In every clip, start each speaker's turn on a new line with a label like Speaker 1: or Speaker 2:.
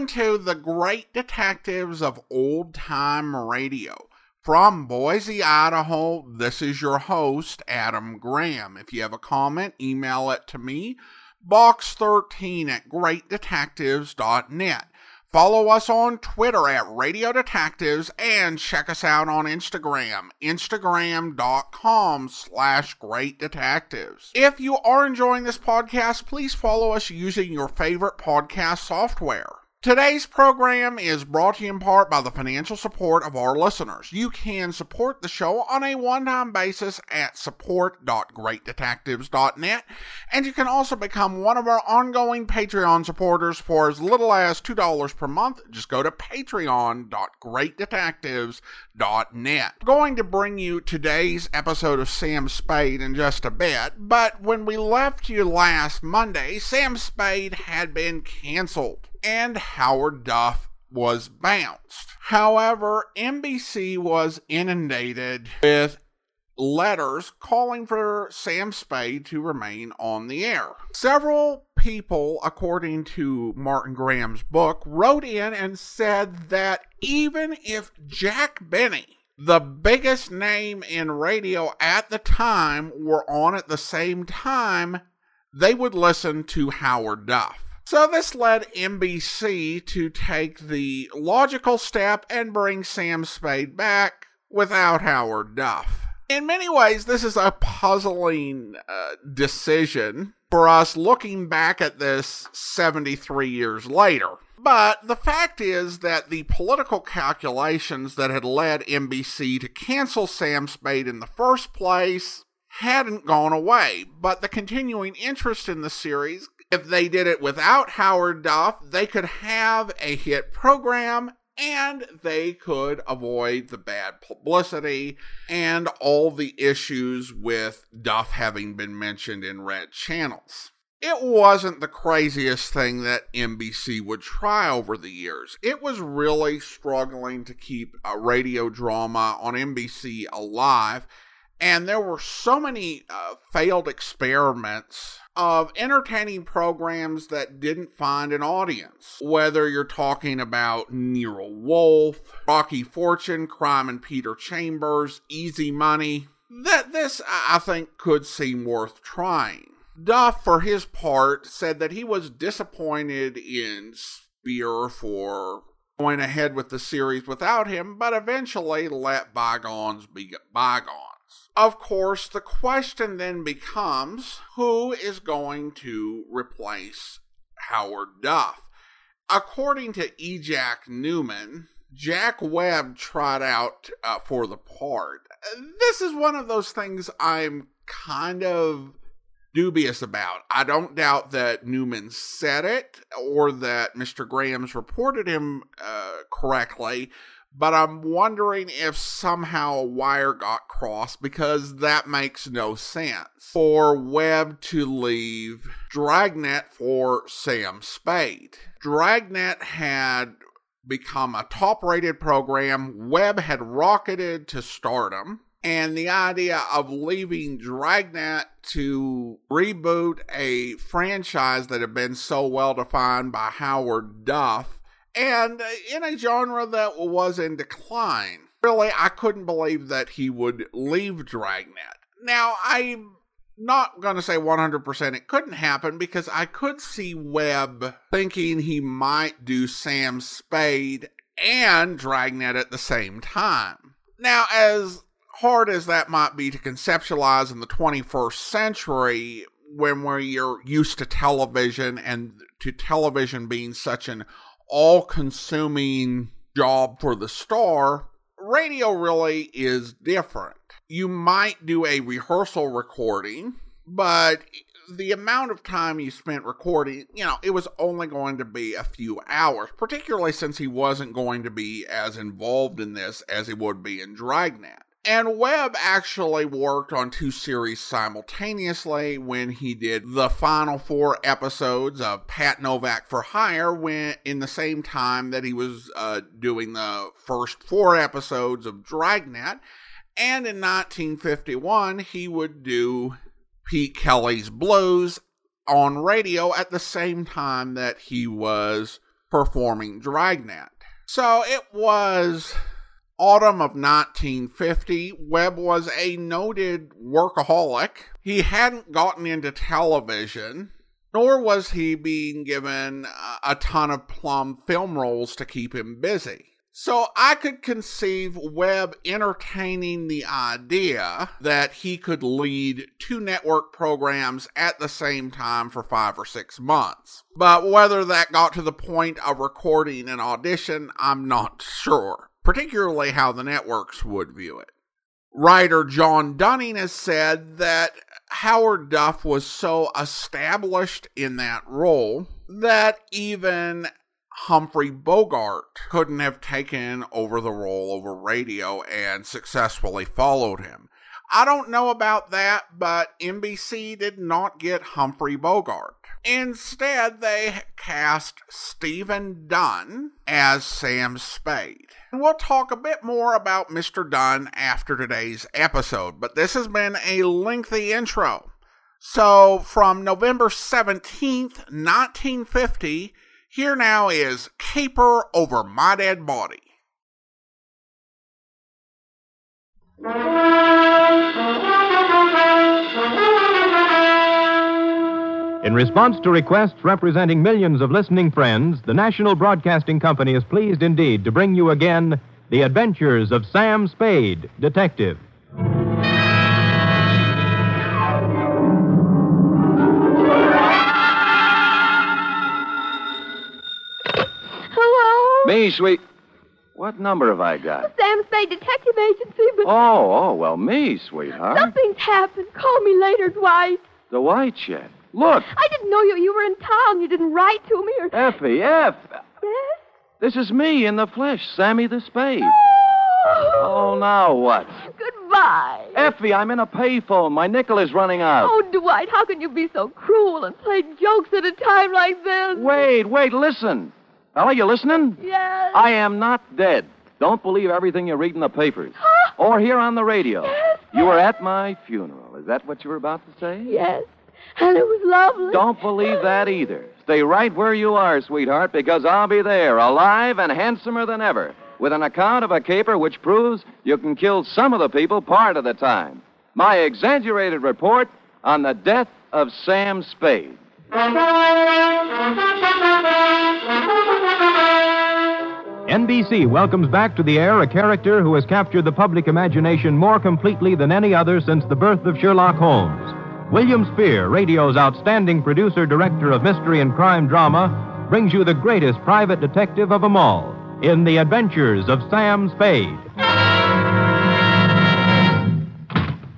Speaker 1: Welcome to the Great Detectives of Old Time Radio. From Boise, Idaho, this is your host, Adam Graham. If you have a comment, email it to me, box13 at greatdetectives.net. Follow us on Twitter at Radio Detectives and check us out on Instagram, instagram.com slash great detectives. If you are enjoying this podcast, please follow us using your favorite podcast software. Today's program is brought to you in part by the financial support of our listeners. You can support the show on a one time basis at support.greatdetectives.net, and you can also become one of our ongoing Patreon supporters for as little as $2 per month. Just go to patreon.greatdetectives.net. I'm going to bring you today's episode of Sam Spade in just a bit, but when we left you last Monday, Sam Spade had been canceled and Howard Duff was bounced. However, NBC was inundated with letters calling for Sam Spade to remain on the air. Several people, according to Martin Graham's book, wrote in and said that even if Jack Benny, the biggest name in radio at the time, were on at the same time, they would listen to Howard Duff. So this led NBC to take the logical step and bring Sam Spade back without Howard Duff. In many ways, this is a puzzling uh, decision for us looking back at this 73 years later. But the fact is that the political calculations that had led NBC to cancel Sam Spade in the first place hadn't gone away, but the continuing interest in the series if they did it without Howard Duff, they could have a hit program and they could avoid the bad publicity and all the issues with Duff having been mentioned in red channels. It wasn't the craziest thing that NBC would try over the years. It was really struggling to keep a radio drama on NBC alive, and there were so many uh, failed experiments of entertaining programs that didn't find an audience. Whether you're talking about Nero Wolfe, Rocky Fortune, Crime and Peter Chambers, Easy Money, that this I think could seem worth trying. Duff, for his part, said that he was disappointed in Spier for going ahead with the series without him, but eventually let bygones be bygones. Of course, the question then becomes who is going to replace Howard Duff? According to E. Jack Neuman, Jack Webb tried out uh, for the part. This is one of those things I'm kind of dubious about. I don't doubt that Neuman said it or that Mr. Graham's reported him uh, correctly, but I'm wondering if somehow a wire got crossed because that makes no sense. For Webb to leave Dragnet for Sam Spade. Dragnet had become a top rated program, Webb had rocketed to stardom. And the idea of leaving Dragnet to reboot a franchise that had been so well defined by Howard Duff and in a genre that was in decline. Really, I couldn't believe that he would leave Dragnet. Now, I'm not going to say 100% it couldn't happen because I could see Webb thinking he might do Sam Spade and Dragnet at the same time. Now, as hard as that might be to conceptualize in the 21st century, when we're used to television and to television being such an all consuming job for the star, radio really is different. You might do a rehearsal recording, but the amount of time you spent recording, you know, it was only going to be a few hours, particularly since he wasn't going to be as involved in this as he would be in Dragnet. And Webb actually worked on two series simultaneously when he did the final four episodes of Pat Novak for Hire when in the same time that he was uh, doing the first four episodes of Dragnet. And in 1951, he would do Pete Kelly's Blues on radio at the same time that he was performing Dragnet. So it was autumn of 1950. Webb was a noted workaholic. He hadn't gotten into television, nor was he being given a ton of plum film roles to keep him busy. So I could conceive Webb entertaining the idea that he could lead two network programs at the same time for five or six months. But whether that got to the point of recording an audition, I'm not sure, particularly how the networks would view it. Writer John Dunning has said that Howard Duff was so established in that role that even Humphrey Bogart couldn't have taken over the role over radio and successfully followed him. I don't know about that, but NBC did not get Humphrey Bogart. Instead, they cast Stephen Dunne as Sam Spade. And we'll talk a bit more about Mr. Dunne after today's episode, but this has been a lengthy intro. So, from November 17th, 1950, here now is Caper Over My Dead Body.
Speaker 2: In response to requests representing millions of listening friends, the National Broadcasting Company is pleased indeed to bring you again The Adventures of Sam Spade, Detective. Hello?
Speaker 3: Me, sweet. What number have I got?
Speaker 4: Sam Spade Detective Agency, but
Speaker 3: Oh, oh, well, me, sweetheart.
Speaker 4: something's happened. Call me later, Dwight.
Speaker 3: The white shed. Look,
Speaker 4: I didn't know you. You were in town. You didn't write to me or.
Speaker 3: Effie, F.
Speaker 4: Yes?
Speaker 3: This is me in the flesh, Sammy the Spade. Oh, oh now what?
Speaker 4: Goodbye.
Speaker 3: Effie, I'm in a payphone. My nickel is running out.
Speaker 4: Oh, Dwight, how can you be so cruel and play jokes at a time like this?
Speaker 3: Wait, wait, listen. Fella, you listening?
Speaker 4: Yes.
Speaker 3: I am not dead. Don't believe everything you read in the papers
Speaker 4: Huh?
Speaker 3: or hear on the radio.
Speaker 4: Yes.
Speaker 3: You were at my funeral. Is that what you were about to say?
Speaker 4: Yes. And it was lovely.
Speaker 3: Don't believe that either. Stay right where you are, sweetheart, because I'll be there, alive and handsomer than ever, with an account of a caper which proves you can kill some of the people part of the time. My exaggerated report on the death of Sam Spade.
Speaker 2: NBC welcomes back to the air a character who has captured the public imagination more completely than any other since the birth of Sherlock Holmes. William Spier, radio's outstanding producer director of mystery and crime drama, brings you the greatest private detective of them all in The Adventures of Sam Spade.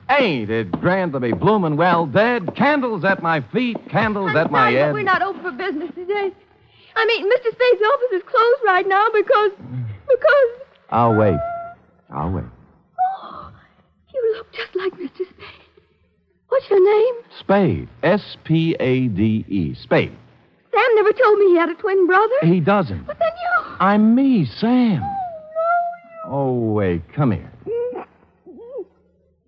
Speaker 3: Ain't it grand to be bloomin' well dead? Candles at my feet, candles
Speaker 4: I'm
Speaker 3: at my head.
Speaker 4: we're not open for business today. I mean, Mr. Spade's office is closed right now because. because.
Speaker 3: I'll wait. I'll wait.
Speaker 4: Oh, you look just like Mr. Spade. What's your name?
Speaker 3: Spade. S P A D E. Spade.
Speaker 4: Sam never told me he had a twin brother.
Speaker 3: He doesn't.
Speaker 4: But then you.
Speaker 3: I'm me, Sam. Oh, no. Oh, wait, come here.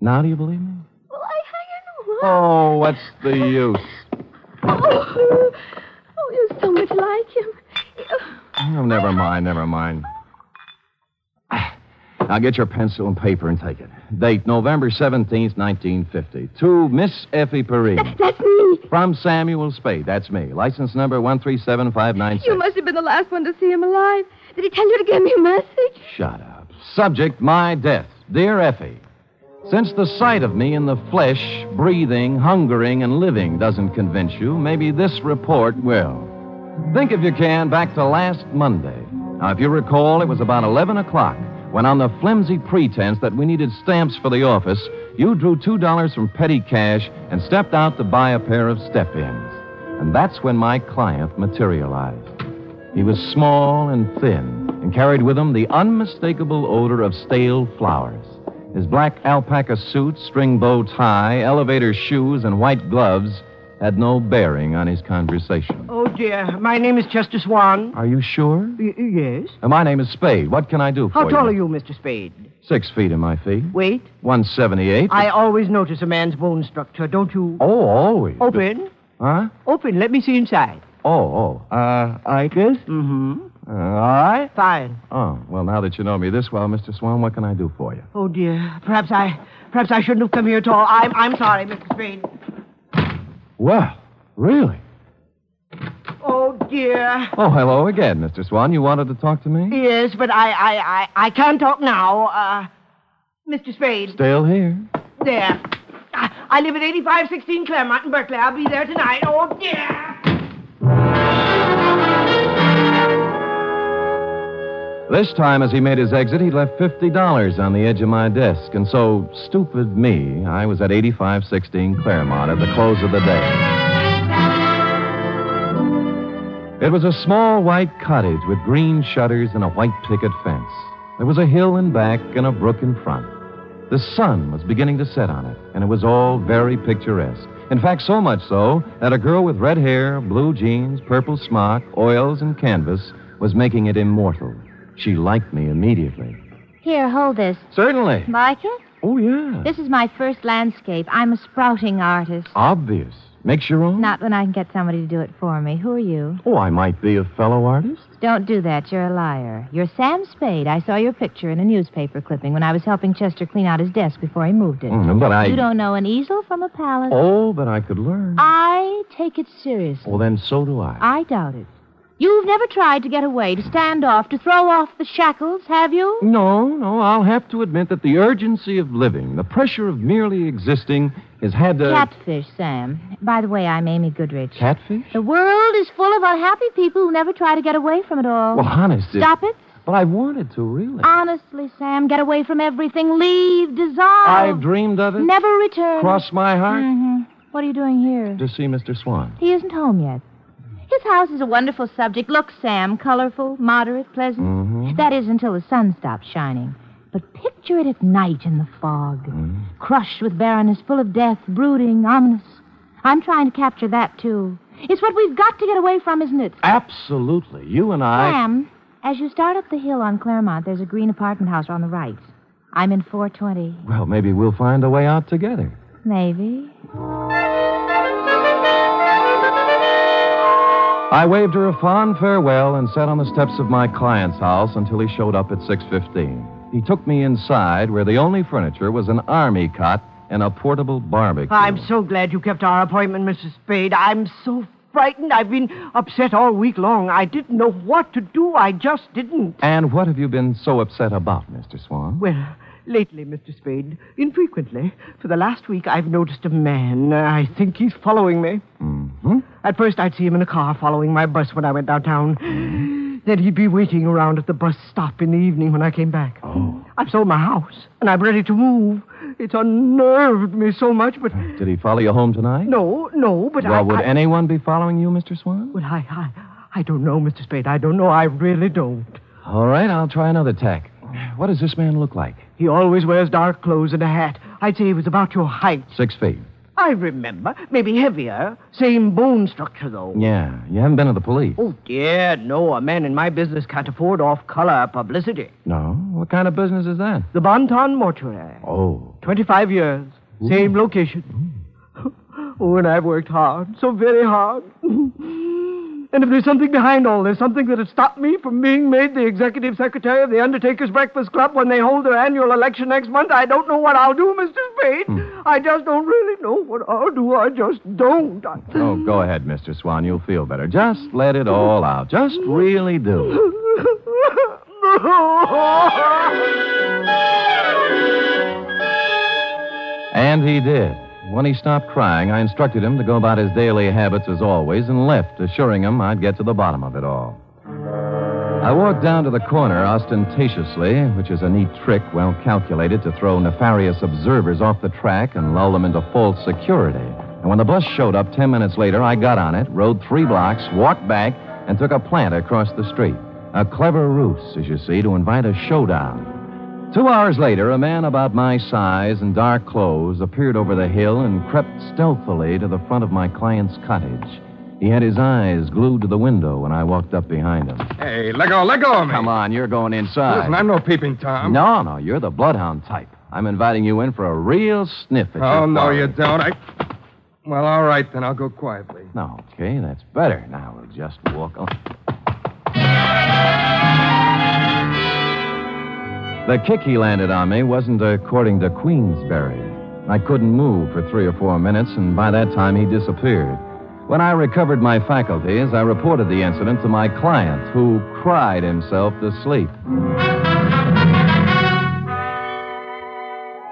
Speaker 3: Now do you believe me?
Speaker 4: Well, I, I know.
Speaker 3: Oh, what's the oh. use?
Speaker 4: Oh, oh, you're so much like him.
Speaker 3: Oh, never mind, never mind. Now get your pencil and paper and take it. Date November 17th, 1950. To Miss Effie Perrine.
Speaker 4: That's, that's me.
Speaker 3: From Samuel Spade. That's me. License number 137596.
Speaker 4: You must have been the last one to see him alive. Did he tell you to give me a message?
Speaker 3: Shut up. Subject, my death. Dear Effie, since the sight of me in the flesh, breathing, hungering, and living doesn't convince you, maybe this report will. Think, if you can, back to last Monday. Now, if you recall, it was about 11 o'clock when, on the flimsy pretense that we needed stamps for the office, you drew $2 from petty cash and stepped out to buy a pair of step ins. And that's when my client materialized. He was small and thin and carried with him the unmistakable odor of stale flowers. His black alpaca suit, string bow tie, elevator shoes, and white gloves had no bearing on his conversation.
Speaker 5: Oh, dear. My name is Chester Swan.
Speaker 3: Are you sure?
Speaker 5: Y- yes.
Speaker 3: Uh, my name is Spade. What can I do for
Speaker 5: How
Speaker 3: you?
Speaker 5: tall are you, Mr. Spade?
Speaker 3: Six feet in my feet.
Speaker 5: Weight?
Speaker 3: 178.
Speaker 5: I always notice a man's bone structure, don't you?
Speaker 3: Oh, always.
Speaker 5: Open.
Speaker 3: Huh?
Speaker 5: Open. Let me see inside.
Speaker 3: Oh, oh. Uh, Icus?
Speaker 5: Mm-hmm.
Speaker 3: Uh, all right.
Speaker 5: Fine.
Speaker 3: Oh, well, now that you know me this well, Mr. Swan, what can I do for you?
Speaker 5: Oh, dear. Perhaps I... Perhaps I shouldn't have come here at all. I'm, I'm sorry, Mr. Spade.
Speaker 3: Well, really?
Speaker 5: Oh, dear.
Speaker 3: Oh, hello again, Mr. Swan. You wanted to talk to me?
Speaker 5: Yes, but I, I, I, I can't talk now. Uh, Mr. Spade.
Speaker 3: Still here.
Speaker 5: There. I, I live at 8516 Claremont in Berkeley. I'll be there tonight. Oh, dear.
Speaker 3: This time, as he made his exit, he left $50 on the edge of my desk. And so, stupid me, I was at 8516 Claremont at the close of the day. It was a small white cottage with green shutters and a white picket fence. There was a hill in back and a brook in front. The sun was beginning to set on it, and it was all very picturesque. In fact, so much so that a girl with red hair, blue jeans, purple smock, oils, and canvas was making it immortal. She liked me immediately.
Speaker 6: Here, hold this.
Speaker 3: Certainly.
Speaker 6: Like it?
Speaker 3: Oh, yeah.
Speaker 6: This is my first landscape. I'm a sprouting artist.
Speaker 3: Obvious. Makes your own?
Speaker 6: Not when I can get somebody to do it for me. Who are you?
Speaker 3: Oh, I might be a fellow artist.
Speaker 6: Don't do that. You're a liar. You're Sam Spade. I saw your picture in a newspaper clipping when I was helping Chester clean out his desk before he moved it.
Speaker 3: Mm, but I.
Speaker 6: You don't know an easel from a palette.
Speaker 3: Oh, but I could learn.
Speaker 6: I take it seriously.
Speaker 3: Well, then so do I.
Speaker 6: I doubt it. You've never tried to get away, to stand off, to throw off the shackles, have you?
Speaker 3: No, no, I'll have to admit that the urgency of living, the pressure of merely existing, has had to.
Speaker 6: Catfish, Sam. By the way, I'm Amy Goodrich.
Speaker 3: Catfish?
Speaker 6: The world is full of unhappy people who never try to get away from it all.
Speaker 3: Well, honest. it-
Speaker 6: Stop it.
Speaker 3: But I wanted to, really.
Speaker 6: Honestly, Sam, get away from everything. Leave, dissolve.
Speaker 3: I've dreamed of it.
Speaker 6: Never return.
Speaker 3: Cross my heart.
Speaker 6: hmm What are you doing here?
Speaker 3: To see Mr. Swan.
Speaker 6: He isn't home yet. His house is a wonderful subject. Look, Sam, colorful, moderate, pleasant.
Speaker 3: Mhm.
Speaker 6: That is until the sun stops shining. But picture it at night in the fog,
Speaker 3: Mm-hmm.
Speaker 6: crushed with barrenness, full of death, brooding, ominous. I'm trying to capture that, too. It's what we've got to get away from, isn't it?
Speaker 3: Absolutely. You and I.
Speaker 6: Sam, as you start up the hill on Claremont, there's a green apartment house on the right. I'm in 420.
Speaker 3: Well, maybe we'll find a way out together.
Speaker 6: Maybe.
Speaker 3: I waved her a fond farewell and sat on the steps of my client's house until he showed up at 6:15. He took me inside where the only furniture was an army cot and a portable barbecue.
Speaker 5: I'm so glad you kept our appointment, Mrs. Spade. I'm so frightened. I've been upset all week long. I didn't know what to do. I just didn't.
Speaker 3: And what have you been so upset about, Mr. Swan?
Speaker 5: Well, lately, Mr. Spade, infrequently, for the last week, I've noticed a man. I think he's following me.
Speaker 3: Mm-hmm.
Speaker 5: At first, I'd see him in a car following my bus when I went downtown. Then he'd be waiting around at the bus stop in the evening when I came back.
Speaker 3: Oh.
Speaker 5: I've sold my house, and I'm ready to move. It's unnerved me so much, but
Speaker 3: Did he follow you home tonight?
Speaker 5: no, no, but I.
Speaker 3: Well, would
Speaker 5: I...
Speaker 3: anyone be following you, Mr. Swan?
Speaker 5: Well, I, I, I don't know, Mr. Spade. I don't know. I really don't.
Speaker 3: All right, I'll try another tack. What does this man look like?
Speaker 5: He always wears dark clothes and a hat. I'd say he was about your height.
Speaker 3: Six feet.
Speaker 5: I remember. Maybe heavier. Same bone structure, though.
Speaker 3: Yeah, you haven't been to the police.
Speaker 5: Oh, dear, no. A man in my business can't afford off-color publicity.
Speaker 3: No? What kind of business is that?
Speaker 5: The Bonton Mortuary.
Speaker 3: Oh.
Speaker 5: 25 years. Same location. Oh, and I've worked hard. So very hard. And if there's something behind all this, something that has stopped me from being made the executive secretary of the Undertakers Breakfast Club when they hold their annual election next month, I don't know what I'll do, Mr. Spade. Hmm. I just don't really know what I'll do. I just don't. I...
Speaker 3: Oh, go ahead, Mr. Swan. You'll feel better. Just let it all out. Just really do. And he did. When he stopped crying, I instructed him to go about his daily habits as always and left, assuring him I'd get to the bottom of it all. I walked down to the corner ostentatiously, which is a neat trick well calculated to throw nefarious observers off the track and lull them into false security. And when the bus showed up ten minutes later, I got on it, rode three blocks, walked back, and took a plant across the street. A clever ruse, as you see, to invite a showdown. Two hours later, a man about my size and dark clothes appeared over the hill and crept stealthily to the front of my client's cottage. He had his eyes glued to the window when I walked up behind him.
Speaker 7: Hey, let go, let go of me.
Speaker 3: Come on, you're going inside.
Speaker 7: Listen, I'm no peeping Tom.
Speaker 3: No, no, you're the bloodhound type. I'm inviting you in for a real sniff at
Speaker 7: Oh,
Speaker 3: your
Speaker 7: no,
Speaker 3: quarry.
Speaker 7: you don't. I. Well, all right, then. I'll go quietly.
Speaker 3: No, okay, that's better. Now we'll just walk on. The kick he landed on me wasn't according to Queensberry. I couldn't move for three or four minutes, and by that time he disappeared. When I recovered my faculties, I reported the incident to my client, who cried himself to sleep.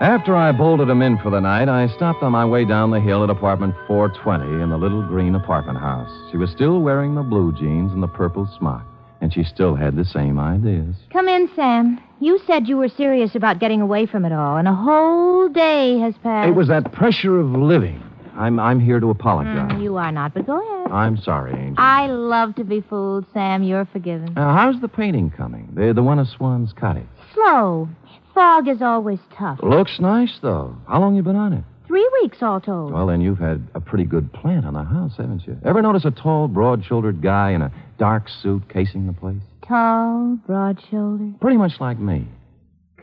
Speaker 3: After I bolted him in for the night, I stopped on my way down the hill at apartment 420 in the little green apartment house. She was still wearing the blue jeans and the purple smock, and she still had the same ideas.
Speaker 6: Come in, Sam. You said you were serious about getting away from it all, and a whole day has passed.
Speaker 3: It was that pressure of living. I'm, I'm here to apologize.
Speaker 6: Mm, you are not, but go ahead.
Speaker 3: I'm sorry, Angel.
Speaker 6: I love to be fooled, Sam. You're forgiven.
Speaker 3: Uh, how's the painting coming? The, the one of Swan's cottage.
Speaker 6: Slow. Fog is always tough.
Speaker 3: Looks nice, though. How long you been on it?
Speaker 6: Three weeks all told.
Speaker 3: Well, then you've had a pretty good plant on the house, haven't you? Ever notice a tall, broad-shouldered guy in a dark suit casing the place?
Speaker 6: Tall, broad-shouldered.
Speaker 3: Pretty much like me.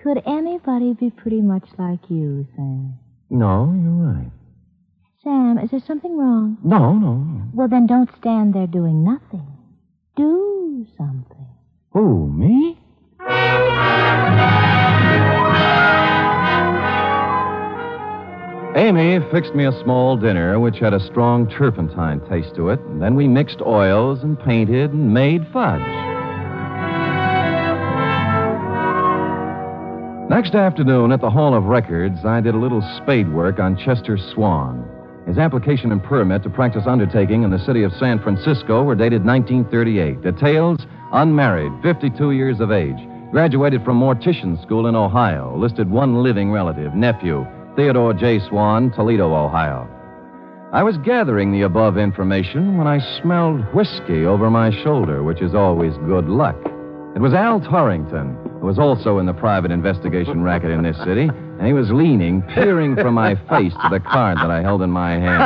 Speaker 6: Could anybody be pretty much like you, Sam?
Speaker 3: No, you're right.
Speaker 6: Sam, is there something wrong?
Speaker 3: No, no, no.
Speaker 6: Well, then don't stand there doing nothing. Do something.
Speaker 3: Who, me? Amy fixed me a small dinner which had a strong turpentine taste to it, and then we mixed oils and painted and made fudge. Next afternoon at the Hall of Records, I did a little spade work on Chester Swan. His application and permit to practice undertaking in the city of San Francisco were dated 1938. Details unmarried, 52 years of age, graduated from mortician school in Ohio, listed one living relative, nephew, Theodore J. Swan, Toledo, Ohio. I was gathering the above information when I smelled whiskey over my shoulder, which is always good luck. It was Al Torrington, who was also in the private investigation racket in this city, and he was leaning, peering from my face to the card that I held in my hand.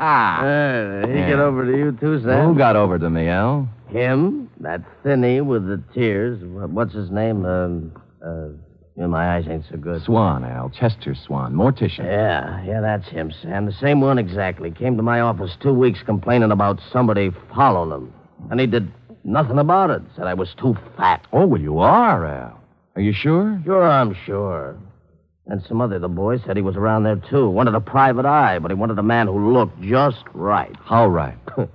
Speaker 8: Uh, he
Speaker 3: Yeah.
Speaker 8: get over to you, too, Sam?
Speaker 3: Who got over to me, Al?
Speaker 8: Him? That thinny with the tears. What's his name? Um, uh, yeah, my eyes ain't so good.
Speaker 3: Swan, Al. Chester Swan, mortician.
Speaker 8: Yeah, yeah, that's him, Sam. The same one exactly. Came to my office two weeks complaining about somebody following him. And he did nothing about it. Said I was too fat.
Speaker 3: Oh, well, you are, Al. Are you sure?
Speaker 8: Sure, I'm sure. And some other of the boys said he was around there, too. Wanted a private eye, but he wanted a man who looked just right.
Speaker 3: How right?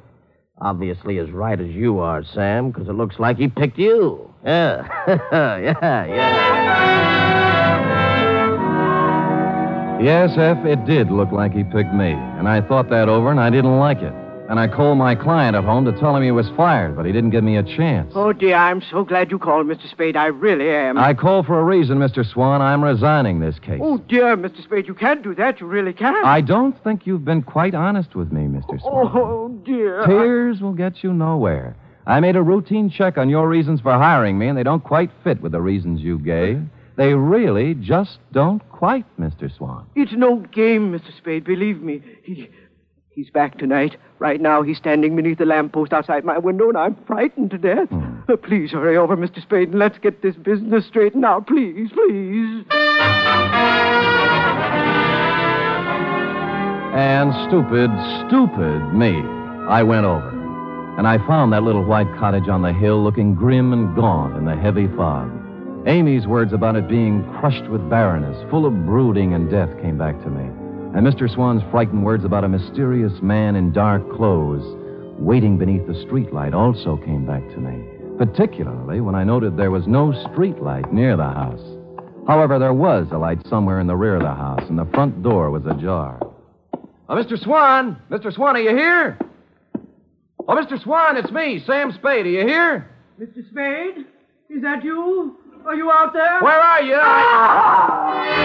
Speaker 8: Obviously as right as you are, Sam, because it looks like he picked you. Yeah. yeah, yeah.
Speaker 3: Yes, F, it did look like he picked me. And I thought that over, and I didn't like it. And I called my client at home to tell him he was fired, but he didn't give me a chance.
Speaker 5: Oh, dear, I'm so glad you called, Mr. Spade. I really am.
Speaker 3: I called for a reason, Mr. Swan. I'm resigning this case.
Speaker 5: Oh, dear, Mr. Spade, you can't do that. You really can't.
Speaker 3: I don't think you've been quite honest with me, Mr. Oh, Swan.
Speaker 5: Oh, dear.
Speaker 3: Tears will get you nowhere. I made a routine check on your reasons for hiring me, and they don't quite fit with the reasons you gave. They really just don't quite, Mr. Swan.
Speaker 5: It's no game, Mr. Spade, believe me. He, he's back tonight. Right now, he's standing beneath the lamppost outside my window, and I'm frightened to death. Uh, please hurry over, Mr. Spade, and let's get this business straightened out. Please, please.
Speaker 3: And stupid, stupid me. I went over. And I found that little white cottage on the hill looking grim and gaunt in the heavy fog. Amy's words about it being crushed with barrenness, full of brooding and death, came back to me. And Mr. Swan's frightened words about a mysterious man in dark clothes waiting beneath the streetlight also came back to me, particularly when I noted there was no streetlight near the house. However, there was a light somewhere in the rear of the house, and the front door was ajar. Uh, oh, Mr. Swan! Mr. Swan, are you here? Oh, Mr. Swan, it's me, Sam Spade. Are you here?
Speaker 5: Mr. Spade, is that you? Are you out there?
Speaker 3: Where are you? Ah!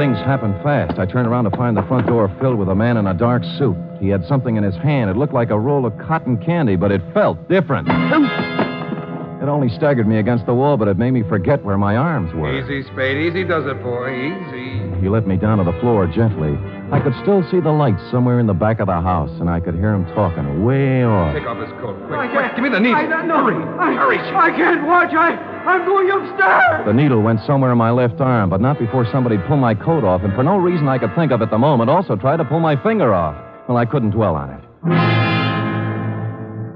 Speaker 3: Things happened fast. I turned around to find the front door filled with a man in a dark suit. He had something in his hand. It looked like a roll of cotton candy, but it felt different. It only staggered me against the wall, but it made me forget where my arms were.
Speaker 7: Easy, Spade. Easy does it, boy. Easy.
Speaker 3: He let me down to the floor gently. I could still see the lights somewhere in the back of the house, and I could hear him talking way off.
Speaker 7: Take off his coat. Quick,
Speaker 5: can't.
Speaker 7: quick. Give me the needle.
Speaker 5: I don't know.
Speaker 7: Hurry.
Speaker 5: I,
Speaker 7: Hurry.
Speaker 5: I can't watch. I, I'm going upstairs.
Speaker 3: The needle went somewhere in my left arm, but not before somebody pulled my coat off, and for no reason I could think of at the moment, also tried to pull my finger off. Well, I couldn't dwell on it.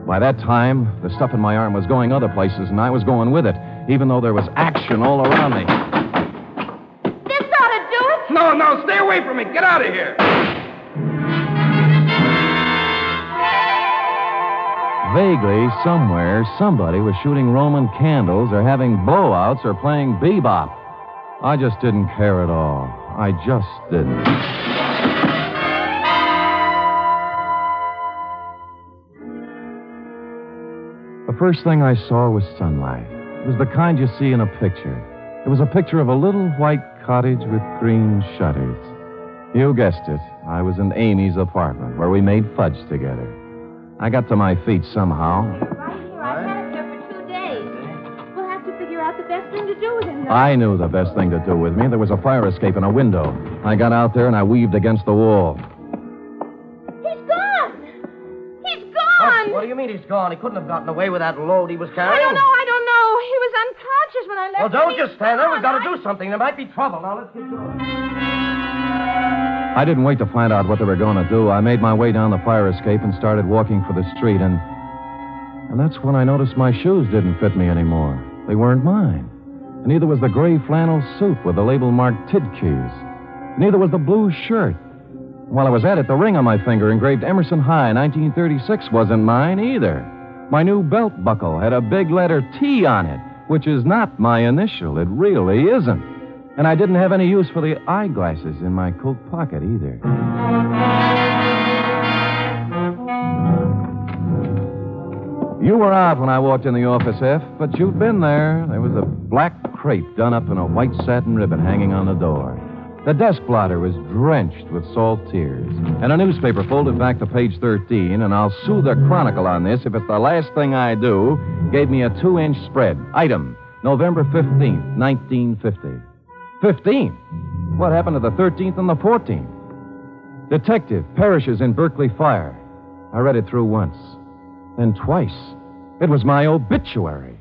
Speaker 3: By that time, the stuff in my arm was going other places, and I was going with it, even though there was action all around me.
Speaker 4: This ought to do it.
Speaker 7: No, no, stay away from me. Get out of here.
Speaker 3: Vaguely, somewhere, somebody was shooting Roman candles or having blowouts or playing bebop. I just didn't care at all. I just didn't. The first thing I saw was sunlight. It was the kind you see in a picture. It was a picture of a little white cottage with green shutters. You guessed it. I was in Amy's apartment where we made fudge together. I got to my feet somehow.
Speaker 6: Right here. I've had it here for two days. We'll have to figure out the best thing to do with him, though.
Speaker 3: I knew the best thing to do with me. There was a fire escape in a window. I got out there and I weaved against the wall.
Speaker 4: He's gone. He's gone.
Speaker 8: What do you mean he's gone? He couldn't have gotten away with that load he was carrying.
Speaker 4: I don't know. I don't know. He was unconscious when I left.
Speaker 8: Well, don't
Speaker 4: him.
Speaker 8: just stand there. We've got to do something. There might be trouble. Now, let's get going.
Speaker 3: I didn't wait to find out what they were going to do. I made my way down the fire escape and started walking for the street, and. And that's when I noticed my shoes didn't fit me anymore. They weren't mine. And neither was the gray flannel suit with the label marked Tidkeys. Neither was the blue shirt. While I was at it, the ring on my finger engraved Emerson High 1936 wasn't mine either. My new belt buckle had a big letter T on it, which is not my initial. It really isn't. And I didn't have any use for the eyeglasses in my coat pocket either. You were out when I walked in the office, F, but you'd been there. There was a black crepe done up in a white satin ribbon hanging on the door. The desk blotter was drenched with salt tears. And a newspaper folded back to page 13, and I'll sue the Chronicle on this if it's the last thing I do, gave me a two inch spread. Item November 15th, 1950. 15? What happened to the 13th and the 14th? Detective perishes in Berkeley fire. I read it through once, then twice. It was my obituary.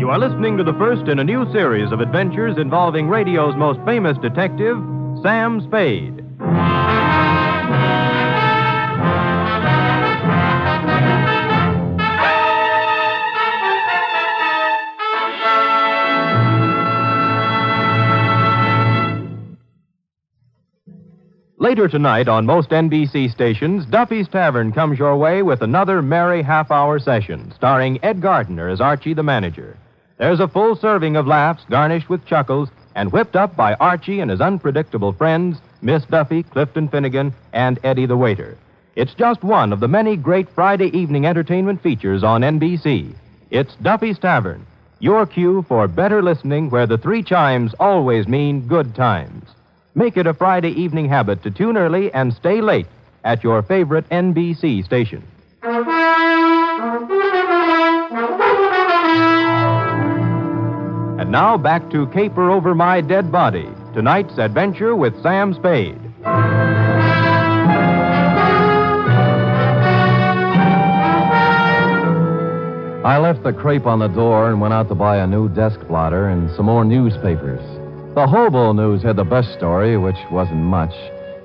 Speaker 2: You are listening to the first in a new series of adventures involving radio's most famous detective, Sam Spade. Later tonight on most NBC stations, Duffy's Tavern comes your way with another merry half hour session, starring Ed Gardner as Archie the manager. There's a full serving of laughs garnished with chuckles and whipped up by Archie and his unpredictable friends, Miss Duffy, Clifton Finnegan, and Eddie the waiter. It's just one of the many great Friday evening entertainment features on NBC. It's Duffy's Tavern, your cue for better listening where the three chimes always mean good times. Make it a Friday evening habit to tune early and stay late at your favorite NBC station. And now back to Caper Over My Dead Body, tonight's adventure with Sam Spade.
Speaker 3: I left the crepe on the door and went out to buy a new desk blotter and some more newspapers. The Hobo News had the best story, which wasn't much.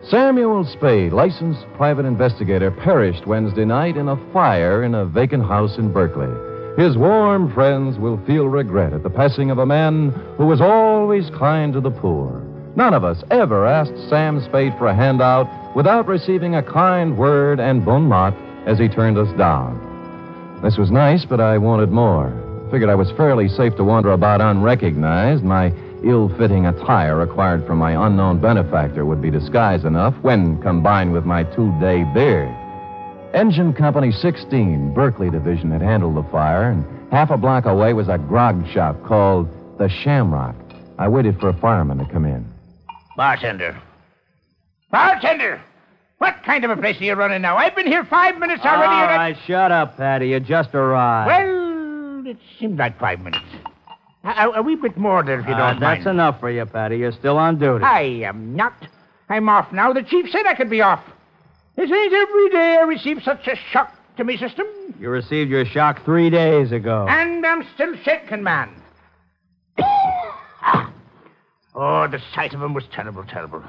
Speaker 3: Samuel Spade, licensed private investigator, perished Wednesday night in a fire in a vacant house in Berkeley. His warm friends will feel regret at the passing of a man who was always kind to the poor. None of us ever asked Sam Spade for a handout without receiving a kind word and bon mot as he turned us down. This was nice, but I wanted more. Figured I was fairly safe to wander about unrecognized. My ill fitting attire acquired from my unknown benefactor would be disguise enough when combined with my two day beard. Engine Company 16, Berkeley Division, had handled the fire, and half a block away was a grog shop called the Shamrock. I waited for a fireman to come in.
Speaker 9: Bartender. Bartender! What kind of a place are you running now? I've been here five minutes already.
Speaker 5: All
Speaker 9: and ah,
Speaker 5: I- shut up, Patty. You just arrived.
Speaker 9: Well, it seemed like five minutes. A, a wee bit more there, if you
Speaker 5: Uh,
Speaker 9: don't
Speaker 5: that's
Speaker 9: mind.
Speaker 5: enough for you, Patty. You're still on duty.
Speaker 9: I am not. I'm off now. The chief said I could be off. It ain't every day I receive such a shock to me system.
Speaker 5: You received your shock three days ago.
Speaker 9: And I'm still shaking, man. oh, the sight of him was terrible, terrible.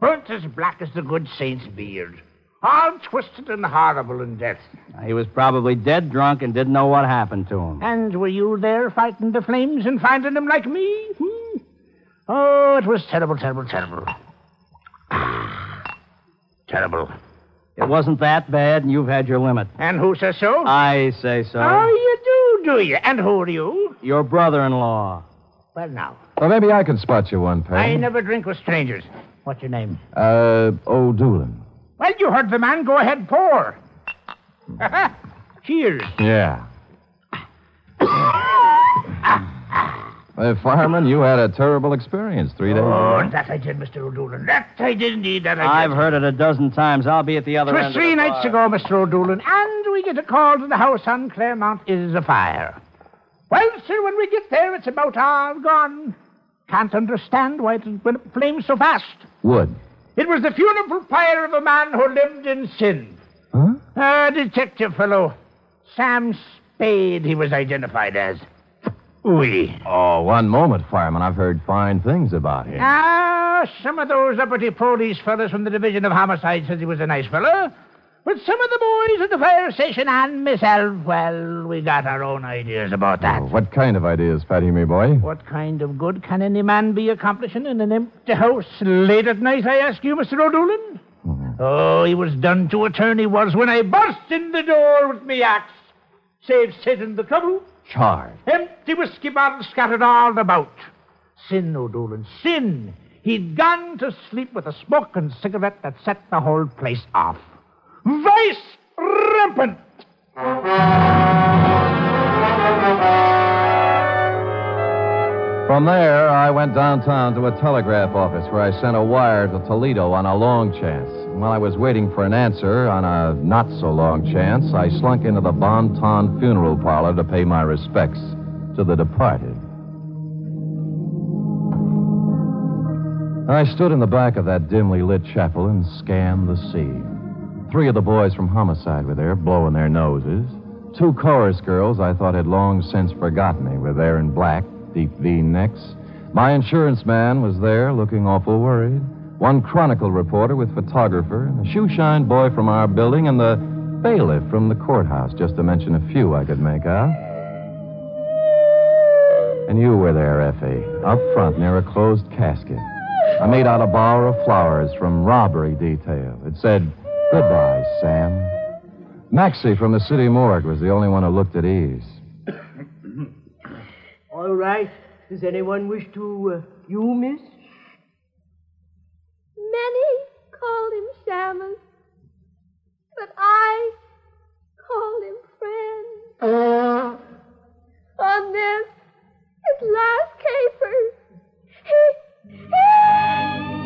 Speaker 9: Burnt as black as the good saint's beard. All twisted and horrible in death.
Speaker 5: He was probably dead drunk and didn't know what happened to him.
Speaker 9: And were you there fighting the flames and finding them like me? Hmm? Oh, it was terrible, terrible, terrible. terrible.
Speaker 5: It wasn't that bad, and you've had your limit.
Speaker 9: And who says so?
Speaker 5: I say so.
Speaker 9: Oh, you do, do you? And who are you?
Speaker 5: Your brother-in-law.
Speaker 9: Well, now,
Speaker 3: Well, maybe I can spot you one, Peg.
Speaker 9: I never drink with strangers. What's your name?
Speaker 3: Uh, O'Doolan.
Speaker 9: Well, you heard the man. Go ahead, pour. Cheers.
Speaker 3: Yeah. Uh, fireman, you had a terrible experience three days
Speaker 9: Oh,
Speaker 3: ago.
Speaker 9: that I did, Mr. O'Doolan. That I did indeed, that I
Speaker 5: I've
Speaker 9: did.
Speaker 5: heard it a dozen times. I'll be at the other
Speaker 9: It
Speaker 5: end.
Speaker 9: was
Speaker 5: of
Speaker 9: three
Speaker 5: the
Speaker 9: nights
Speaker 5: bar.
Speaker 9: ago, Mr. O'Doolan, and we get a call to the house on Claremont is afire. Well, sir, when we get there, it's about all gone. Can't understand why it has been flames so fast.
Speaker 3: Wood.
Speaker 9: It was the funeral pyre of a man who lived in sin.
Speaker 3: Huh?
Speaker 9: A detective fellow. Sam Spade, he was identified as. Oui.
Speaker 3: Oh, one moment, fireman. I've heard fine things about him.
Speaker 9: Ah, some of those uppity police fellows from the Division of Homicide says he was a nice fellow. But some of the boys at the fire station and myself, well, we got our own ideas about that.
Speaker 3: Oh, what kind of ideas, Fatty, me boy?
Speaker 9: What kind of good can any man be accomplishing in an empty house late at night, I ask you, Mr. O'Doolan? Mm-hmm. Oh, he was done to a turn, he was, when I burst in the door with me axe. Save and the trouble.
Speaker 3: Charred.
Speaker 9: Empty whiskey bottles scattered all about. Sin, O'Doolan, sin. He'd gone to sleep with a smoking cigarette that set the whole place off. Vice rampant.
Speaker 3: From there, I went downtown to a telegraph office where I sent a wire to Toledo on a long chance. While I was waiting for an answer on a not so long chance, I slunk into the Bon Ton funeral parlor to pay my respects to the departed. I stood in the back of that dimly lit chapel and scanned the scene. Three of the boys from homicide were there, blowing their noses. Two chorus girls I thought had long since forgotten me were there in black, deep V necks. My insurance man was there, looking awful worried. One Chronicle reporter with photographer, and a shoeshine boy from our building, and the bailiff from the courthouse, just to mention a few I could make out. And you were there, Effie, up front near a closed casket. I made out a bower of flowers from robbery detail. It said, Goodbye, Sam. Maxie from the city morgue was the only one who looked at ease.
Speaker 5: All right. Does anyone wish to, uh, you, miss?
Speaker 4: Many called him Shamus, but I called him friend. On this, his last caper, he,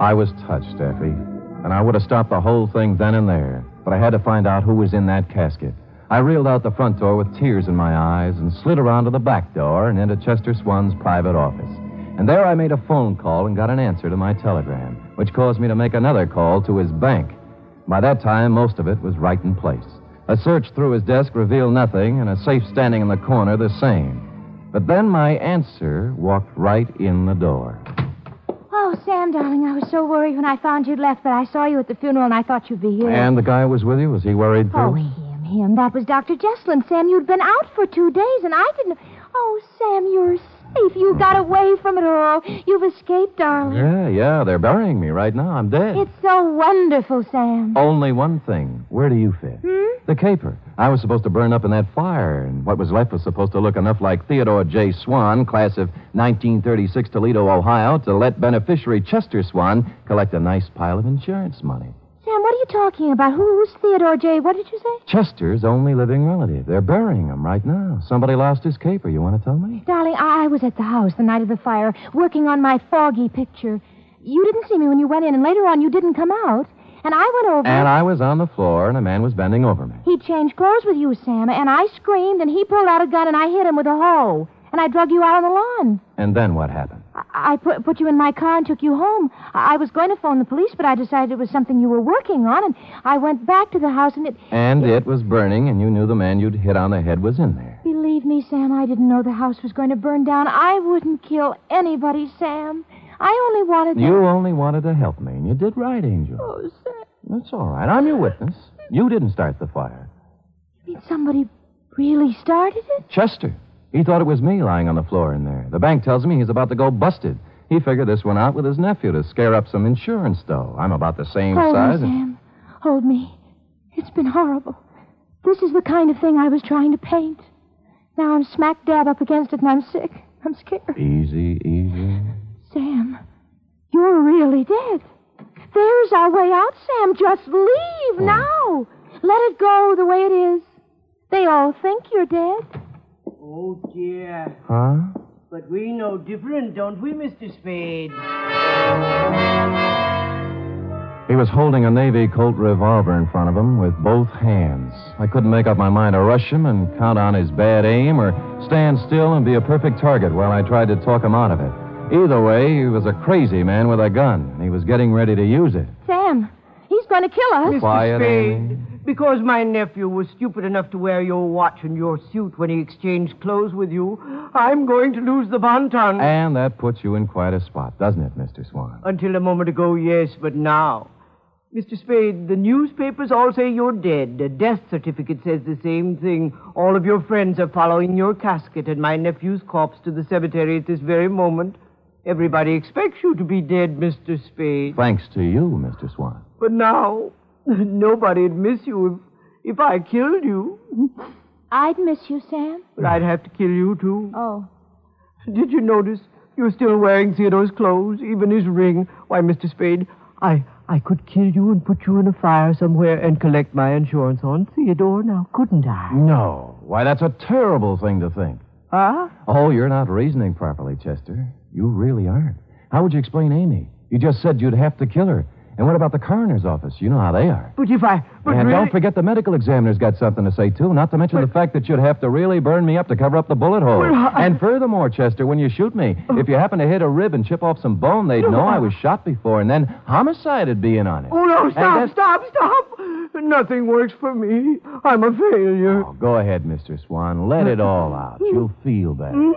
Speaker 3: I was touched, Effie, and I would have stopped the whole thing then and there, but I had to find out who was in that casket. I reeled out the front door with tears in my eyes and slid around to the back door and into Chester Swan's private office. And there I made a phone call and got an answer to my telegram, which caused me to make another call to his bank. By that time, most of it was right in place. A search through his desk revealed nothing, and a safe standing in the corner the same. But then my answer walked right in the door.
Speaker 6: Oh, Sam, darling, I was so worried when I found you'd left, but I saw you at the funeral and I thought you'd be here.
Speaker 3: And the guy who was with you? Was he worried too?
Speaker 6: Oh, him, him. That was Dr. Jesslin. Sam, you'd been out for two days, and I didn't. Oh, Sam, you're safe. You got away from it all. You've escaped, darling.
Speaker 3: Yeah, yeah, they're burying me right now. I'm dead.
Speaker 6: It's so wonderful, Sam.
Speaker 3: Only one thing. Where do you fit?
Speaker 6: Hmm?
Speaker 3: The caper. I was supposed to burn up in that fire, and what was left was supposed to look enough like Theodore J. Swan, class of 1936 Toledo, Ohio, to let beneficiary Chester Swan collect a nice pile of insurance money.
Speaker 6: Sam, what are you talking about? Who's Theodore J.? What did you say?
Speaker 3: Chester's only living relative. They're burying him right now. Somebody lost his caper. You want to tell me?
Speaker 6: Darling, I I was at the house the night of the fire, working on my foggy picture. You didn't see me when you went in, and later on you didn't come out. And I went over.
Speaker 3: And I was on the floor, and a man was bending over me.
Speaker 6: He changed clothes with you, Sam, and I screamed, and he pulled out a gun, and I hit him with a hoe. And I drug you out on the lawn.
Speaker 3: And then what happened?
Speaker 6: I, put, put you in my car and took you home. I I was going to phone the police, but I decided it was something you were working on, and I went back to the house, and it.
Speaker 3: And it was burning, and you knew the man you'd hit on the head was in there.
Speaker 6: Believe me, Sam, I didn't know the house was going to burn down. I wouldn't kill anybody, Sam. I only wanted.
Speaker 3: You only wanted to help me, and you did right, Angel.
Speaker 6: Oh, Sam.
Speaker 3: That's all right. I'm your witness. You didn't start the fire.
Speaker 6: You mean somebody really started it?
Speaker 3: Chester. He thought it was me lying on the floor in there. The bank tells me he's about to go busted. He figured this one out with his nephew to scare up some insurance, though. I'm about the same
Speaker 6: Hold
Speaker 3: size.
Speaker 6: me,
Speaker 3: and-
Speaker 6: Sam. Hold me. It's been horrible. This is the kind of thing I was trying to paint. Now I'm smack dab up against it, and I'm sick. I'm scared.
Speaker 3: Easy, easy.
Speaker 6: Sam, you're really dead. There's our way out, Sam. Just leave now. Let it go the way it is. They all think you're dead.
Speaker 5: Oh, dear.
Speaker 3: Huh?
Speaker 5: But we know different, don't we, Mr. Spade?
Speaker 3: He was holding a Navy Colt revolver in front of him with both hands. I couldn't make up my mind to rush him and count on his bad aim or stand still and be a perfect target while I tried to talk him out of it. Either way, he was a crazy man with a gun. He was getting ready to use it.
Speaker 6: Sam, he's going to kill us.
Speaker 5: Mr.
Speaker 3: Quiet,
Speaker 5: Spade,
Speaker 3: Amy.
Speaker 5: Because my nephew was stupid enough to wear your watch and your suit when he exchanged clothes with you, I'm going to lose the bon ton.
Speaker 3: And that puts you in quite a spot, doesn't it, Mr. Swan?
Speaker 5: Until a moment ago, yes, but now. Mr. Spade, the newspapers all say you're dead. The death certificate says the same thing. All of your friends are following your casket and my nephew's corpse to the cemetery at this very moment. Everybody expects you to be dead, Mr. Spade.
Speaker 3: Thanks to you, Mr. Swan.
Speaker 5: But now, nobody'd miss you if, if I killed you.
Speaker 6: I'd miss you, Sam.
Speaker 5: But I'd have to kill you, too.
Speaker 6: Oh.
Speaker 5: Did you notice you're still wearing Theodore's clothes, even his ring? Why, Mr. Spade, I, I could kill you and put you in a fire somewhere and collect my insurance on Theodore now, couldn't I?
Speaker 3: No. Why, that's a terrible thing to think.
Speaker 5: Huh?
Speaker 3: Oh, you're not reasoning properly, Chester. You really aren't. How would you explain Amy? You just said you'd have to kill her. And what about the coroner's office? You know how they are.
Speaker 5: But if I. But
Speaker 3: and
Speaker 5: really,
Speaker 3: don't forget the medical examiner's got something to say, too. Not to mention the fact that you'd have to really burn me up to cover up the bullet hole.
Speaker 5: Well, I-
Speaker 3: And furthermore, Chester, when you shoot me, oh. if you happen to hit a rib and chip off some bone, they'd know I was shot before, and then homicide would be in on it.
Speaker 5: Oh, no, stop, stop, stop. Nothing works for me. I'm a failure.
Speaker 3: Oh, go ahead, Mr. Swan. Let it all out. You'll feel better.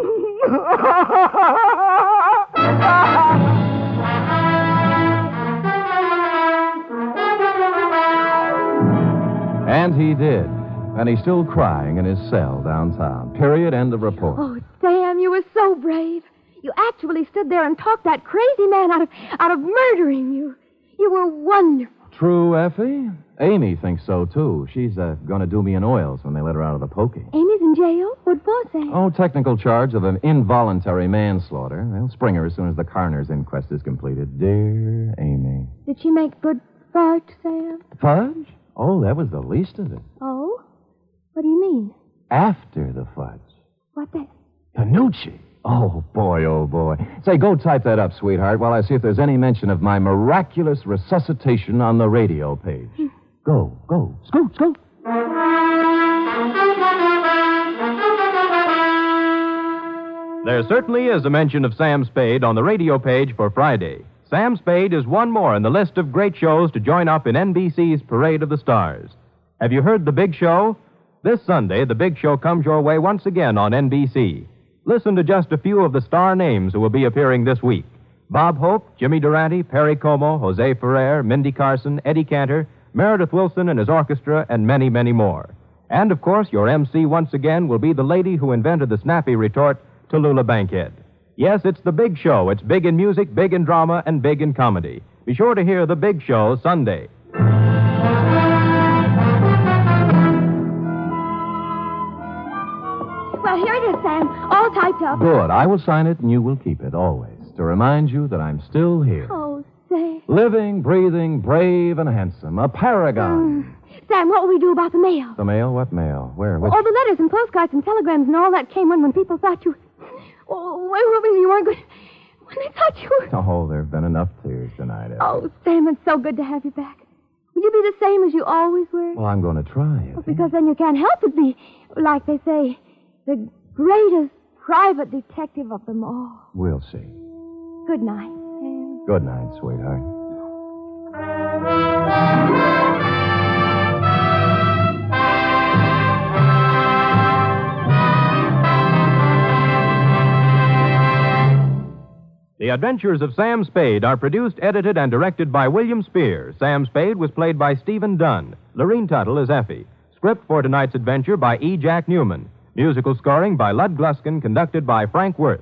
Speaker 3: And he did. And he's still crying in his cell downtown. Period. End of report.
Speaker 6: Oh, Sam, you were so brave. You actually stood there and talked that crazy man out of out of murdering you. You were wonderful.
Speaker 3: True, Effie? Amy thinks so, too. She's uh, going to do me in oils when they let her out of the pokey.
Speaker 6: Amy's in jail? What for, Sam?
Speaker 3: Oh, technical charge of an involuntary manslaughter. They'll spring her as soon as the coroner's inquest is completed. Dear Amy.
Speaker 6: Did she make good fart, Sam?
Speaker 3: Fudge? Oh, that was the least of it.
Speaker 6: Oh? What do you mean?
Speaker 3: After the fudge.
Speaker 6: What the?
Speaker 3: Panucci. Oh, boy, oh, boy. Say, go type that up, sweetheart, while I see if there's any mention of my miraculous resuscitation on the radio page. Hmm. Go, go. Scoot, scoot.
Speaker 2: There certainly is a mention of Sam Spade on the radio page for Friday. Sam Spade is one more in the list of great shows to join up in NBC's Parade of the Stars. Have you heard The Big Show? This Sunday, The Big Show comes your way once again on NBC. Listen to just a few of the star names who will be appearing this week Bob Hope, Jimmy Durante, Perry Como, Jose Ferrer, Mindy Carson, Eddie Cantor, Meredith Willson and his orchestra, and many, many more. And, of course, your MC once again will be the lady who invented the snappy retort, Tallulah Bankhead. Yes, it's the big show. It's big in music, big in drama, and big in comedy. Be sure to hear the big show Sunday.
Speaker 6: Well, here it is, Sam. All typed up.
Speaker 3: Good. I will sign it, and you will keep it always to remind you that I'm still here.
Speaker 6: Oh, Sam.
Speaker 3: Living, breathing, brave, and handsome. A paragon. Mm.
Speaker 6: Sam, what will we do about the mail?
Speaker 3: The mail? What mail? Where? Which?
Speaker 6: All the letters and postcards and telegrams and all that came in when people thought you. Oh, where were? You weren't good. When they thought you were.
Speaker 3: Oh, there have been enough tears tonight.
Speaker 6: Oh, Sam, it's so good to have you back. Will you be the same as you always were?
Speaker 3: Well, I'm going to try.
Speaker 6: Well, because then you can't help but be, like they say, the greatest private detective of them all.
Speaker 3: We'll see.
Speaker 6: Good night, Sam.
Speaker 3: Good night, sweetheart.
Speaker 2: The Adventures of Sam Spade are produced, edited, and directed by William Spier. Sam Spade was played by Stephen Dunne. Lorene Tuttle is Effie. Script for tonight's adventure by E. Jack Neuman. Musical scoring by Lud Gluskin, conducted by Frank Worth.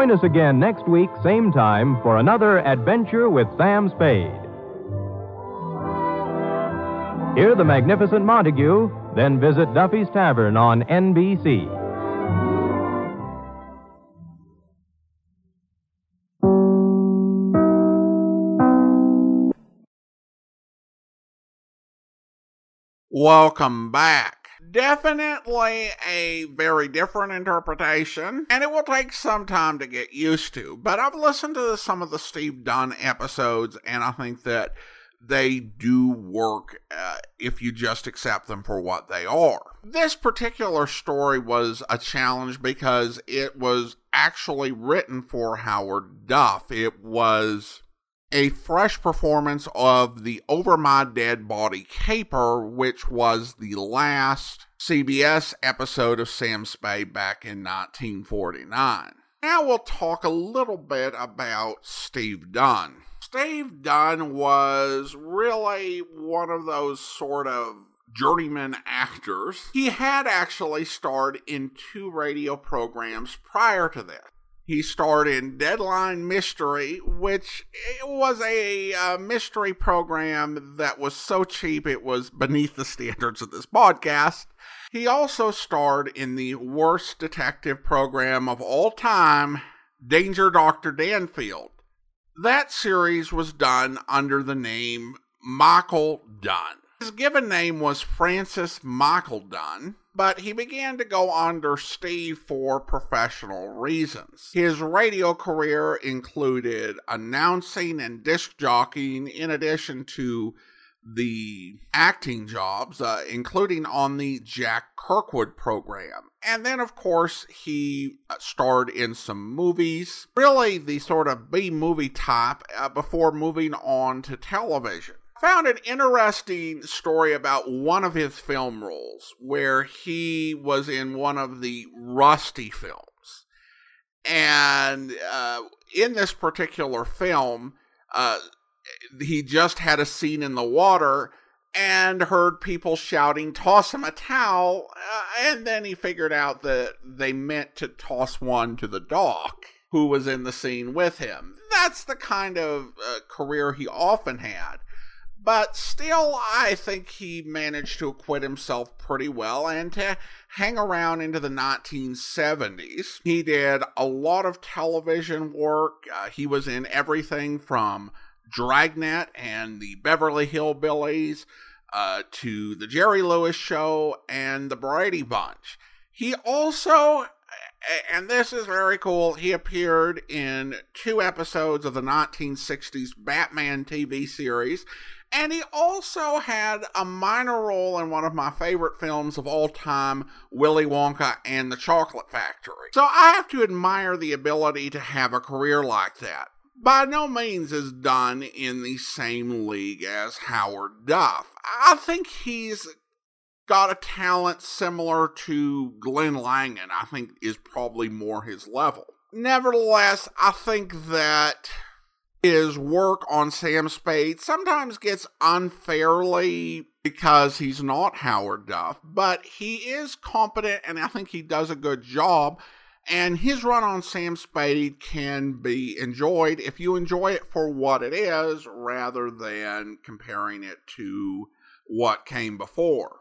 Speaker 2: Join us again next week, same time, for another adventure with Sam Spade. Hear the magnificent Montague, then visit Duffy's Tavern on NBC.
Speaker 1: Welcome back. Definitely a very different interpretation, and it will take some time to get used to. But I've listened to some of the Steve Dunne episodes, and I think that they do work uh, if you just accept them for what they are. This particular story was a challenge because it was actually written for Howard Duff. It was a fresh performance of the Over My Dead Body Caper, which was the last CBS episode of Sam Spade back in 1949. Now we'll talk a little bit about Steve Dunne. Steve Dunne was really one of those sort of journeyman actors. He had actually starred in two radio programs prior to this. He starred in Deadline Mystery, which was a uh, mystery program that was so cheap it was beneath the standards of this podcast. He also starred in the worst detective program of all time, Danger Dr. Danfield. That series was done under the name Michael Dunne. His given name was Francis Michael Dunne, but he began to go under Steve for professional reasons. His radio career included announcing and disc jockeying, in addition to the acting jobs, uh, including on the Jack Kirkwood program. And then, of course, he uh, starred in some movies, really the sort of B movie type, uh, before moving on to television found an interesting story about one of his film roles where he was in one of the Rusty films. And uh, in this particular film, uh, he just had a scene in the water and heard people shouting, Toss him a towel. Uh, and then he figured out that they meant to toss one to the dog who was in the scene with him. That's the kind of uh, career he often had but still, I think he managed to acquit himself pretty well and to hang around into the 1970s. He did a lot of television work. Uh, he was in everything from Dragnet and the Beverly Hillbillies uh, to the Jerry Lewis Show and the Brady Bunch. He also and this is very cool. He appeared in two episodes of the 1960s Batman TV series, and he also had a minor role in one of my favorite films of all time, Willy Wonka and the Chocolate Factory. So I have to admire the ability to have a career like that. By no means is Dunne in the same league as Howard Duff. I think he's got a talent similar to Glenn Langan, I think is probably more his level. Nevertheless, I think that his work on Sam Spade sometimes gets unfairly because he's not Howard Duff, but he is competent and I think he does a good job. And his run on Sam Spade can be enjoyed if you enjoy it for what it is rather than comparing it to what came before.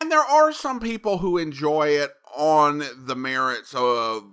Speaker 1: And there are some people who enjoy it on the merits of uh,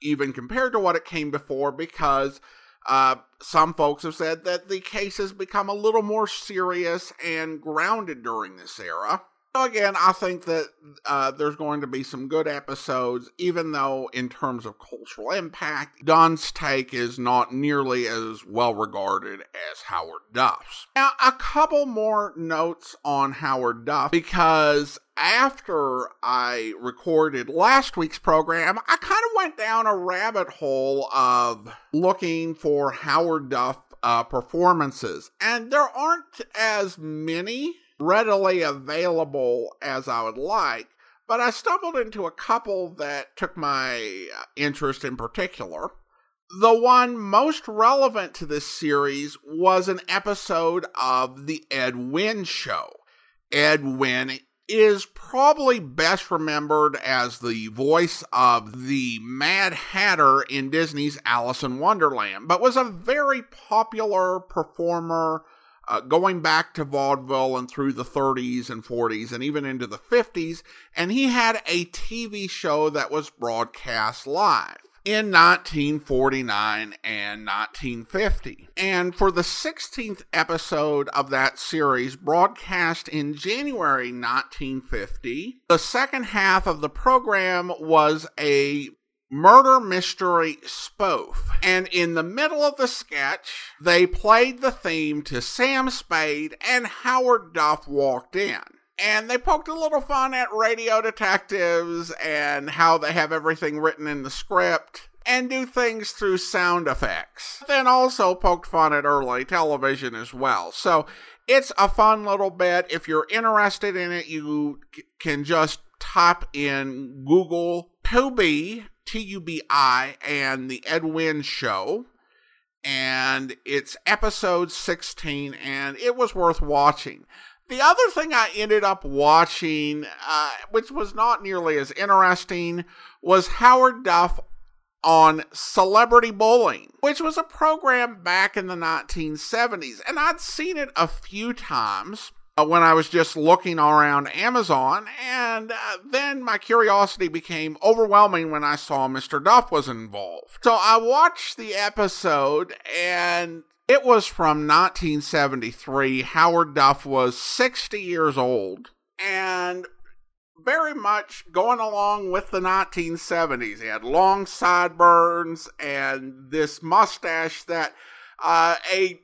Speaker 1: even compared to what it came before because uh, some folks have said that the case has become a little more serious and grounded during this era. Again, I think that uh, there's going to be some good episodes, even though, in terms of cultural impact, Dunne's take is not nearly as well regarded as Howard Duff's. Now, a couple more notes on Howard Duff, because after I recorded last week's program, I kind of went down a rabbit hole of looking for Howard Duff uh, performances, and there aren't as many readily available as I would like, but I stumbled into a couple that took my uh, interest in particular. The one most relevant to this series was an episode of The Ed Wynn Show. Ed Wynn is probably best remembered as the voice of the Mad Hatter in Disney's Alice in Wonderland, but was a very popular performer uh, going back to vaudeville and through the 30s and 40s and even into the 50s. And he had a TV show that was broadcast live in 1949 and 1950. And for the 16th episode of that series, broadcast in January 1950, the second half of the program was a murder mystery spoof. And in the middle of the sketch, they played the theme to Sam Spade, and Howard Duff walked in. And they poked a little fun at radio detectives and how they have everything written in the script and do things through sound effects. Then also poked fun at early television as well. So it's a fun little bit. If you're interested in it, you can just type in Google Tubi T U B I, and The Ed Wynn Show. And it's episode 16, and it was worth watching. The other thing I ended up watching, uh, which was not nearly as interesting, was Howard Duff on Celebrity Bowling, which was a program back in the 1970s. And I'd seen it a few times when I was just looking around Amazon, and uh, then my curiosity became overwhelming when I saw Mr. Duff was involved. So I watched the episode, and it was from 1973. Howard Duff was 60 years old, and very much going along with the 1970s. He had long sideburns and this mustache that uh, a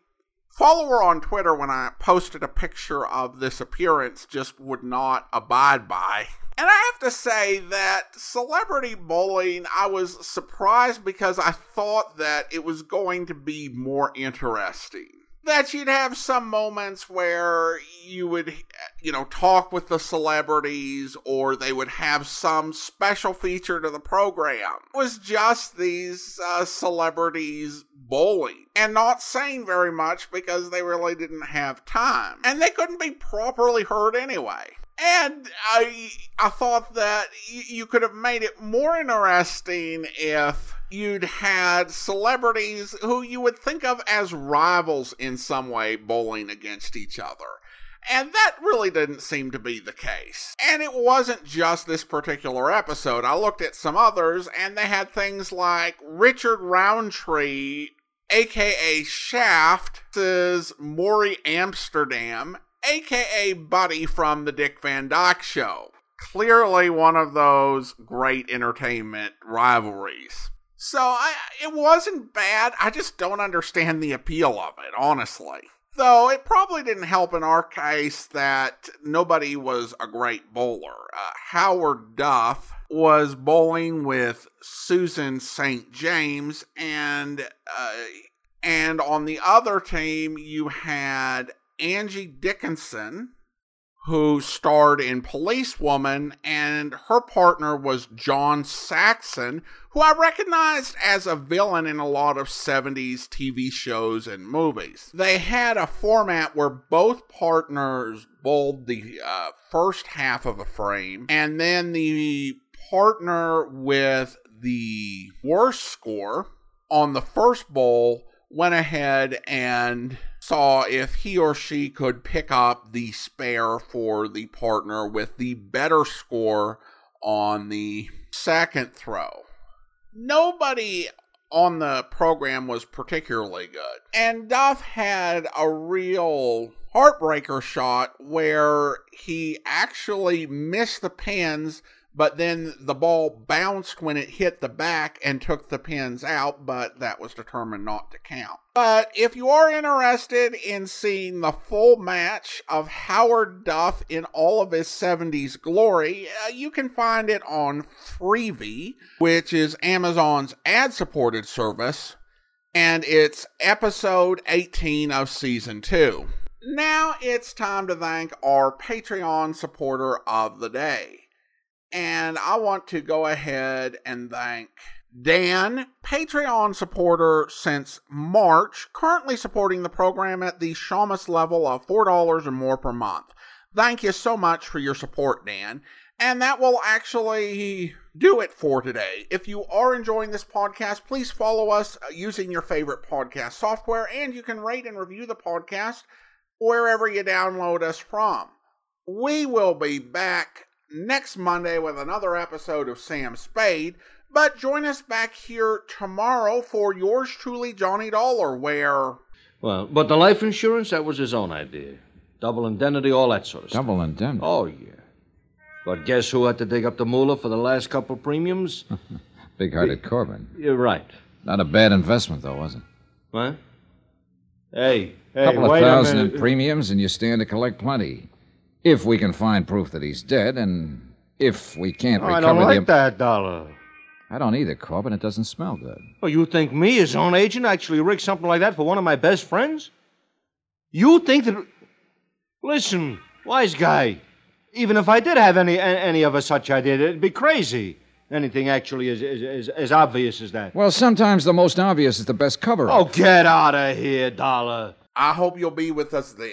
Speaker 1: follower on Twitter when I posted a picture of this appearance just would not abide by. And I have to say that celebrity bowling, I was surprised because I thought that it was going to be more interesting that you'd have some moments where you would, you know, talk with the celebrities or they would have some special feature to the program. It was just these uh, celebrities bowling and not saying very much because they really didn't have time. And they couldn't be properly heard anyway. And I, I thought that you could have made it more interesting if you'd had celebrities who you would think of as rivals in some way bowling against each other. And that really didn't seem to be the case. And it wasn't just this particular episode. I looked at some others, and they had things like Richard Roundtree, aka Shaft, says Morey Amsterdam, aka Buddy from the Dick Van Dyke Show. Clearly one of those great entertainment rivalries. So I, it wasn't bad. I just don't understand the appeal of it, honestly. Though it probably didn't help in our case that nobody was a great bowler. Uh, Howard Duff was bowling with Susan St. James, and uh, and on the other team you had Angie Dickinson, who starred in Policewoman, and her partner was John Saxon, who I recognized as a villain in a lot of 70s TV shows and movies. They had a format where both partners bowled the uh, first half of a frame, and then the partner with the worst score on the first bowl went ahead and saw if he or she could pick up the spare for the partner with the better score on the second throw. Nobody on the program was particularly good. And Duff had a real heartbreaker shot where he actually missed the pins, but then the ball bounced when it hit the back and took the pins out, but that was determined not to count. But if you are interested in seeing the full match of Howard Duff in all of his 70s glory, uh, you can find it on Freevee, which is Amazon's ad supported service, and it's episode 18 of season 2. Now it's time to thank our Patreon supporter of the day. And I want to go ahead and thank Dan, Patreon supporter since March, currently supporting the program at the Shamus level of $4 or more per month. Thank you so much for your support, Dan. And that will actually do it for today. If you are enjoying this podcast, please follow us uh, using your favorite podcast software, and you can rate and review the podcast wherever you download us from. We will be back next Monday with another episode of Sam Spade, but join us back here tomorrow for yours truly, Johnny Dollar, where.
Speaker 10: Well, but the life insurance, that was his own idea. Double indemnity, all that sort of stuff.
Speaker 11: Double indemnity?
Speaker 10: Oh, yeah. But guess who had to dig up the moolah for the last couple premiums?
Speaker 11: Big hearted Corbin.
Speaker 10: You're right.
Speaker 11: Not a bad investment, though, was it?
Speaker 10: What? Hey, hey,
Speaker 11: A couple of thousand
Speaker 10: a
Speaker 11: in premiums, and you stand to collect plenty. If we can find proof that he's dead, and if we can't recover
Speaker 10: I don't like
Speaker 11: the.
Speaker 10: that dollar.
Speaker 11: I don't either, Corbin. It doesn't smell good.
Speaker 10: Oh, you think me, his own agent, actually rigged something like that for one of my best friends? You think that. Listen, wise guy. Even if I did have any any of a such idea, it'd be crazy. Anything actually as, as, as, as obvious as that.
Speaker 11: Well, sometimes the most obvious is the best cover
Speaker 10: Oh, get out of here, Dollar.
Speaker 1: I hope you'll be with us then.